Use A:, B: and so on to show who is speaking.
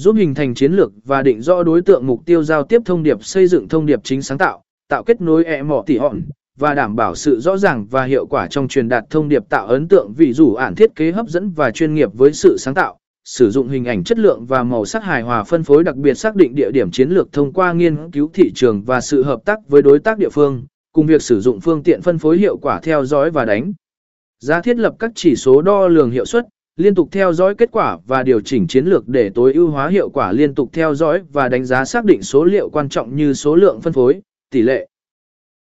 A: giúp hình thành chiến lược và định rõ đối tượng mục tiêu giao tiếp thông điệp xây dựng thông điệp chính sáng tạo, tạo kết nối e mỏ tỉ hòn, và đảm bảo sự rõ ràng và hiệu quả trong truyền đạt thông điệp tạo ấn tượng vì dù ản thiết kế hấp dẫn và chuyên nghiệp với sự sáng tạo, sử dụng hình ảnh chất lượng và màu sắc hài hòa phân phối đặc biệt xác định địa điểm chiến lược thông qua nghiên cứu thị trường và sự hợp tác với đối tác địa phương, cùng việc sử dụng phương tiện phân phối hiệu quả theo dõi và đánh giá thiết lập các chỉ số đo lường hiệu suất, liên tục theo dõi kết quả và điều chỉnh chiến lược để tối ưu hóa hiệu quả liên tục theo dõi và đánh giá xác định số liệu quan trọng như số lượng phân phối, tỷ lệ,